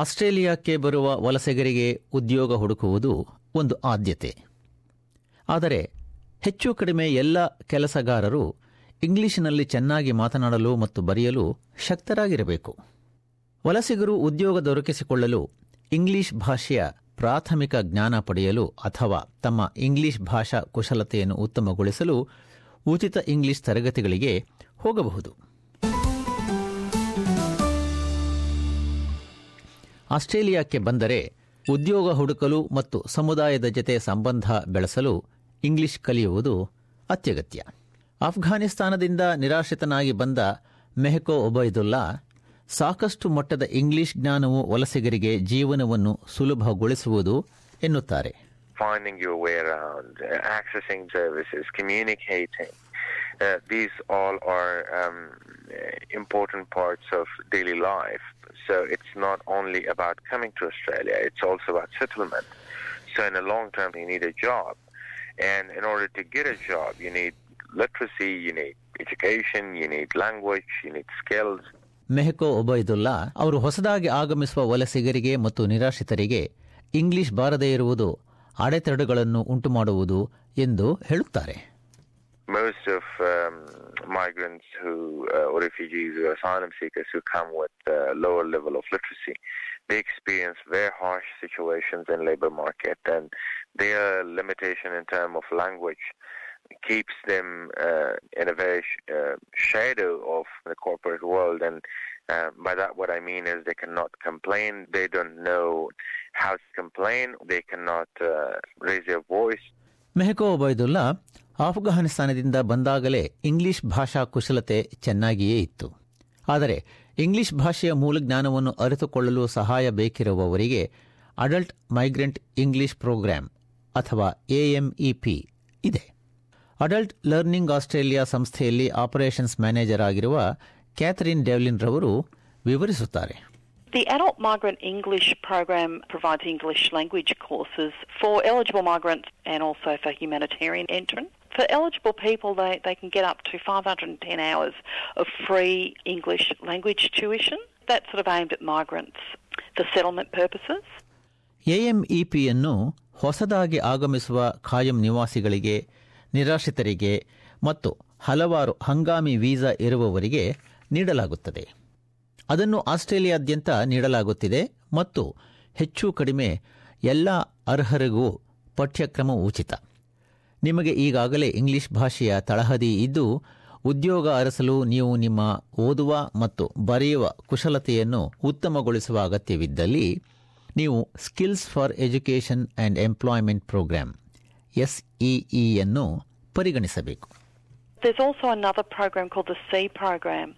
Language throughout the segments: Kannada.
ಆಸ್ಟ್ರೇಲಿಯಾಕ್ಕೆ ಬರುವ ವಲಸೆಗರಿಗೆ ಉದ್ಯೋಗ ಹುಡುಕುವುದು ಒಂದು ಆದ್ಯತೆ. ಆದರೆ ಹೆಚ್ಚು ಕಡಿಮೆ ಎಲ್ಲ ಕೆಲಸಗಾರರು ಇಂಗ್ಲಿಷಿನಲ್ಲಿ ಚೆನ್ನಾಗಿ ಮಾತನಾಡಲು ಮತ್ತು ಬರೆಯಲು ಶಕ್ತರಾಗಿರಬೇಕು. ವಲಸಿಗರು ಉದ್ಯೋಗ ದೊರಕಿಸಿಕೊಳ್ಳಲು ಇಂಗ್ಲಿಷ್ ಭಾಷೆಯ ಪ್ರಾಥಮಿಕ ಜ್ಞಾನ ಪಡೆಯಲು ಅಥವಾ ತಮ್ಮ ಇಂಗ್ಲಿಷ್ ಭಾಷಾ ಕುಶಲತೆಯನ್ನು ಉತ್ತಮಗೊಳಿಸಲು ಉಚಿತ ಇಂಗ್ಲಿಷ್ ತರಗತಿಗಳಿಗೆ ಹೋಗಬಹುದು. ಆಸ್ಟ್ರೇಲಿಯಾಕ್ಕೆ ಬಂದರೆ ಉದ್ಯೋಗ ಹುಡುಕಲು ಮತ್ತು ಸಮುದಾಯದ ಜತೆ ಸಂಬಂಧ ಬೆಳೆಸಲು ಇಂಗ್ಲಿಷ್ ಕಲಿಯುವುದು ಅತ್ಯಗತ್ಯ. ಅಫ್ಘಾನಿಸ್ತಾನದಿಂದ ನಿರಾಶ್ರಿತನಾಗಿ ಬಂದ ಮೆಹಕೋ ಒಬೈದುಲ್ಲಾ ಸಾಕಷ್ಟು ಮಟ್ಟದ ಇಂಗ್ಲಿಷ್ ಜ್ಞಾನವು ವಲಸಿಗರಿಗೆ ಜೀವನವನ್ನು ಸುಲಭಗೊಳಿಸುವುದು ಎನ್ನುತ್ತಾರೆ. Uh. Uh, these all are um, uh, important parts of daily life. So it's not only about coming to Australia, it's also about settlement. So in the long term, you need a job. And in order to get a job, you need literacy, you need education, you need language, you need skills. ಮೆಹಕೋ ಒಬೈದುಲ್ಲಾ ಅವರು ಹೊಸದಾಗಿ ಆಗಮಿಸುವ ವಲಸಿಗರಿಗೆ ಮತ್ತು ನಿರಾಶ್ರಿತರಿಗೆ ಇಂಗ್ಲಿಷ್ ಬಾರದೇ ಇರುವುದು ಅಡೆತಡೆಗಳನ್ನು ಉಂಟುಮಾಡುವುದು ಎಂದು ಹೇಳುತ್ತಾರೆ most um, migrants who, uh, or refugees or asylum seekers who come with a lower level of literacy. They experience very harsh situations in labor market, and their limitation in terms of language keeps them uh, in a very sh- uh, shadow of the corporate world. And uh, by that, what I mean is they cannot complain. They don't know how to complain. They cannot raise their voice. Mexico Obaidullah ಆಫ್ಘಾನಿಸ್ತಾನದಿಂದ ಬಂದಾಗಲೇ ಇಂಗ್ಲಿಷ್ ಭಾಷಾ ಕುಶಲತೆ ಚೆನ್ನಾಗಿಯೇ ಇತ್ತು. ಆದರೆ ಇಂಗ್ಲಿಷ್ ಭಾಷೆಯ ಮೂಲ ಜ್ಞಾನವನ್ನು ಅರಿತುಕೊಳ್ಳಲು ಸಹಾಯ ಬೇಕಿರುವವರಿಗೆ ಅಡಲ್ಟ್ ಮೈಗ್ರೆಂಟ್ ಇಂಗ್ಲಿಷ್ ಪ್ರೋಗ್ರಾಂ ಅಥವಾ ಎಎಂಇಪಿ ಇದೆ. ಅಡಲ್ಟ್ ಲರ್ನಿಂಗ್ ಆಸ್ಟ್ರೇಲಿಯಾ ಸಂಸ್ಥೆಯಲ್ಲಿ ಆಪರೇಷನ್ಸ್ ಮ್ಯಾನೇಜರ್ ಆಗಿರುವ ಕ್ಯಾಥರಿನ್ ಡೆವ್ಲಿನ್ ರವರು ವಿವರಿಸುತ್ತಾರೆ. The Adult Migrant English program provides English language courses for eligible migrants and also for humanitarian entrants. For eligible people, they, they can get up to 510 hours of free English language tuition. That's sort of aimed at migrants for settlement purposes. ಎಎಂಇಪಿಯನ್ನು ಹೊಸದಾಗಿ ಆಗಮಿಸುವ ಖಾಯಂ ನಿವಾಸಿಗಳಿಗೆ ನಿರಾಶ್ರಿತರಿಗೆ ಮತ್ತು ಹಲವಾರು ಹಂಗಾಮಿ ವೀಸಾ ಇರುವವರಿಗೆ ನೀಡಲಾಗುತ್ತದೆ ಅದನ್ನು ಆಸ್ಟ್ರೇಲಿಯಾದ್ಯಂತ ನೀಡಲಾಗುತ್ತಿದೆ ಮತ್ತು ಹೆಚ್ಚು ಕಡಿಮೆ ಎಲ್ಲ ಅರ್ಹರಿಗೂ ಪಠ್ಯಕ್ರಮ ಉಚಿತ ನಿಮಗೆ ಈಗಾಗಲೇ ಇಂಗ್ಲಿಷ್ ಭಾಷೆಯ ತಳಹದಿ ಇದ್ದು ಉದ್ಯೋಗ ಅರಸಲು ನೀವು ನಿಮ್ಮ ಓದುವ ಮತ್ತು ಬರೆಯುವ ಕುಶಲತೆಯನ್ನು ಉತ್ತಮಗೊಳಿಸುವ ಅಗತ್ಯವಿದ್ದಲ್ಲಿ ನೀವು skills for education and employment program ಎಸ್ಇಇಯನ್ನು ಪರಿಗಣಿಸಬೇಕು There's also another program called the C program,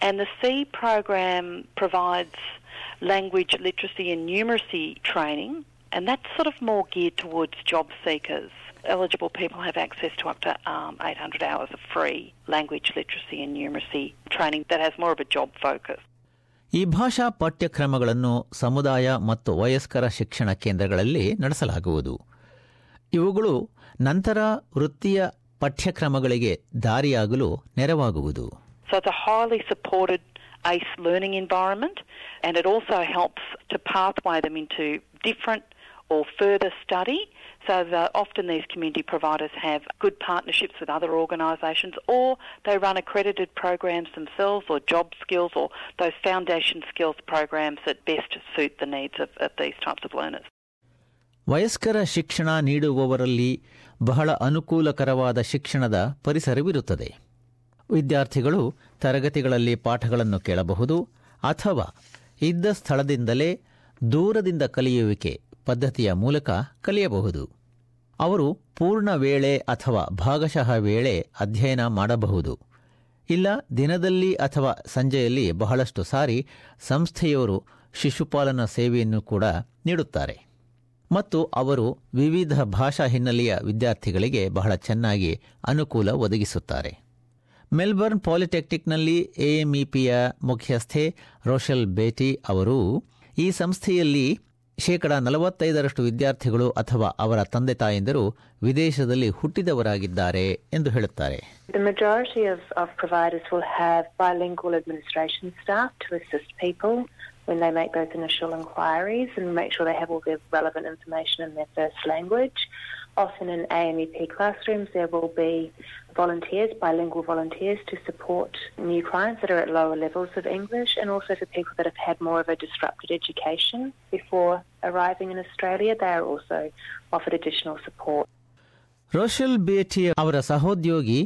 and the C program provides language literacy and numeracy training, and that's sort of more geared towards job seekers. Eligible people have access to up to um, 800 hours of free language literacy and numeracy training that has more of a job focus. ಈ ಭಾಷಾ ಪಠ್ಯಕ್ರಮಗಳನ್ನು ಸಮುದಾಯ ಮತ್ತು ವಯಸ್ಕರ ಶಿಕ್ಷಣ ಕೇಂದ್ರಗಳಲ್ಲಿ ನಡೆಸಲಾಗುವುದು ಇವುಗಳು ನಂತರ ವೃತ್ತಿಯ ಪಠ್ಯಕ್ರಮಗಳಿಗೆ ದಾರಿಯಾಗಲು ನೆರವಾಗುವುದು So it's a highly supported ACE learning environment and it also helps to pathway them into different or further study. So the, often these community providers have good partnerships with other organisations or they run accredited programs themselves or job skills or those foundation skills programs that best suit the needs of, of these types of learners. ವಯಸ್ಕರ ಶಿಕ್ಷಣ ನೀಡುವವರಲ್ಲಿ ಬಹಳ ಅನುಕೂಲಕರವಾದ ಶಿಕ್ಷಣದ ಪರಿಸರವಿರುತ್ತದೆ ವಿದ್ಯಾರ್ಥಿಗಳು ತರಗತಿಗಳಲ್ಲಿ ಪಾಠಗಳನ್ನು ಕೇಳಬಹುದು ಅಥವಾ ಇದ್ದ ಸ್ಥಳದಿಂದಲೇ ದೂರದಿಂದ ಕಲಿಯುವಿಕೆ ಪದ್ಧತಿಯ ಮೂಲಕ ಕಲಿಯಬಹುದು. ಅವರು ಪೂರ್ಣ ವೇಳೆ ಅಥವಾ ಭಾಗಶಃ ವೇಳೆ ಅಧ್ಯಯನ ಮಾಡಬಹುದು. ಇಲ್ಲ ದಿನದಲ್ಲಿ ಅಥವಾ ಸಂಜೆಯಲ್ಲಿ ಬಹಳಷ್ಟು ಸಾರಿ ಸಂಸ್ಥೆಯವರು ಶಿಶುಪಾಲನಾ ಸೇವೆಯನ್ನು ಕೂಡ ನೀಡುತ್ತಾರೆ. ಮತ್ತು ಅವರು ವಿವಿಧ ಭಾಷಾ ಹಿನ್ನೆಲೆಯ ವಿದ್ಯಾರ್ಥಿಗಳಿಗೆ ಬಹಳ ಚೆನ್ನಾಗಿ ಅನುಕೂಲ ಒದಗಿಸುತ್ತಾರೆ. ಮೆಲ್ಬರ್ನ್ ಪಾಲಿಟೆಕ್ನಿಕ್ನಲ್ಲಿ ಎಎಂಇಪಿಯ ಮುಖ್ಯಸ್ಥೆ ರೋಷಲ್ ಬೇಟಿ ಅವರು ಈ ಸಂಸ್ಥೆಯಲ್ಲಿ ಶೇಕಡ ನಲವತ್ತೈದರಷ್ಟು ವಿದ್ಯಾರ್ಥಿಗಳು ಅಥವಾ ಅವರ ತಂದೆ ತಾಯಂದಿರು ವಿದೇಶದಲ್ಲಿ ಹುಟ್ಟಿದವರಾಗಿದ್ದಾರೆ ಎಂದು ಹೇಳುತ್ತಾರೆ The majority of, of providers will have bilingual administration staff to assist people when they make those initial inquiries and make sure they have all their relevant information in their first language. Often in AMEP classrooms, there will be volunteers, bilingual volunteers, to support new clients that are at lower levels of English and also for people that have had more of a disrupted education before arriving in Australia. They are also offered additional support. ರೋಷಲ್ ಬೇಟಿ ಅವರ ಸಹೋದ್ಯೋಗಿ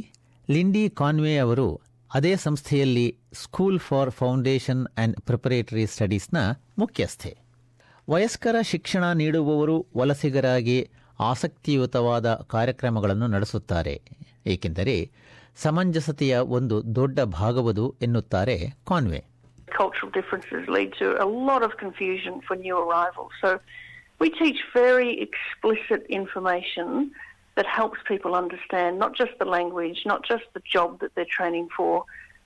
ಲಿಂಡಿ ಕಾನ್ವೆ ಅವರು ಅದೇ ಸಂಸ್ಥೆಯಲ್ಲಿ school for foundation and preparatory ಸ್ಟಡೀಸ್ನ ಮುಖ್ಯಸ್ಥೆ ವಯಸ್ಕರ ಶಿಕ್ಷಣ ನೀಡುವವರು ವಲಸಿಗರಾಗಿ ಆಸಕ್ತಿಯುತವಾದ ಕಾರ್ಯಕ್ರಮಗಳನ್ನು ನಡೆಸುತ್ತಾರೆ ಏಕೆಂದರೆ ಸಮಂಜಸತೆಯ ಒಂದು ದೊಡ್ಡ ಭಾಗವದು ಎನ್ನುತ್ತಾರೆ Conway cultural differences lead to a lot of confusion for new arrivals. So we teach very explicit information that helps people understand not just the language, not just the job that they're training for,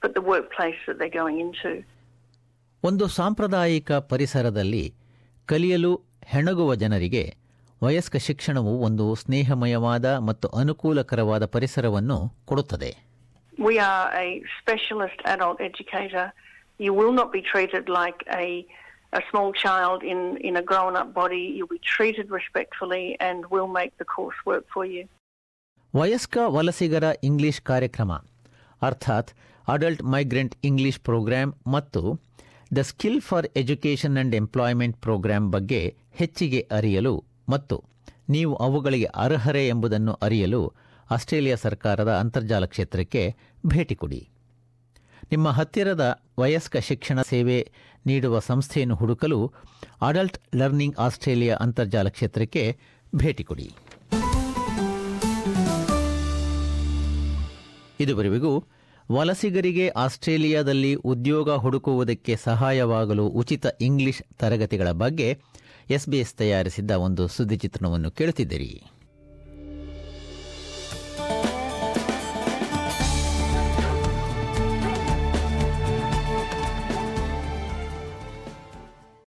but the workplace that they're going into. ಒಂದು ಸಾಂಪ್ರದಾಯಿಕ ಪರಿಸರದಲ್ಲಿ ಕಲಿಯಲು ಹೆಣಗುವ ಜನರಿಗೆ ವಯಸ್ಕ ಶಿಕ್ಷಣವು ಒಂದು ಸ್ನೇಹಮಯವಾದ ಮತ್ತು ಅನುಕೂಲಕರವಾದ ಪರಿಸರವನ್ನು ಕೊಡುತ್ತದೆ We are a specialist adult educator. You will not be treated like a, a small child in, in a grown up body. You'll be treated respectfully and we'll make the course work for you. ವಯಸ್ಕ ವಲಸಿಗರ ಇಂಗ್ಲಿಷ್ ಕಾರ್ಯಕ್ರಮ ಅರ್ಥಾತ್ ಅಡಲ್ಟ್ ಮೈಗ್ರೆಂಟ್ ಇಂಗ್ಲಿಷ್ ಪ್ರೋಗ್ರಾಂ ಮತ್ತು the skill for education and employment program ಬಗ್ಗೆ ಹೆಚ್ಚಿಗೆ ಅರಿಯಲು ಮತ್ತು ನೀವು ಅವುಗಳಿಗೆ ಅರ್ಹರೇ ಎಂಬುದನ್ನು ಅರಿಯಲು ಆಸ್ಟ್ರೇಲಿಯಾ ಸರ್ಕಾರದ ಅಂತರ್ಜಾಲ ಕ್ಷೇತ್ರಕ್ಕೆ ಭೇಟಿ ಕೊಡಿ. ನಿಮ್ಮ ಹತ್ತಿರದ ವಯಸ್ಕ ಶಿಕ್ಷಣ ಸೇವೆ ನೀಡುವ ಸಂಸ್ಥೆಯನ್ನು ಹುಡುಕಲು ಅಡಲ್ಟ್ ಲರ್ನಿಂಗ್ ಆಸ್ಟ್ರೇಲಿಯಾ ಅಂತರ್ಜಾಲ ಕ್ಷೇತ್ರಕ್ಕೆ ಭೇಟಿ ಕೊಡಿ. ಇದುವರೆಗೂ ವಲಸಿಗರಿಗೆ ಆಸ್ಟ್ರೇಲಿಯಾದಲ್ಲಿ ಉದ್ಯೋಗ ಹುಡುಕುವುದಕ್ಕೆ ಸಹಾಯವಾಗಲು ಉಚಿತ ಇಂಗ್ಲಿಷ್ ತರಗತಿಗಳ ಬಗ್ಗೆ ಎಸ್ಬಿಎಸ್ ತಯಾರಿಸಿದ್ದ ಒಂದು ಸುದ್ದಿ ಚಿತ್ರಣವನ್ನು ಕೇಳುತ್ತಿದ್ದೀರಿ.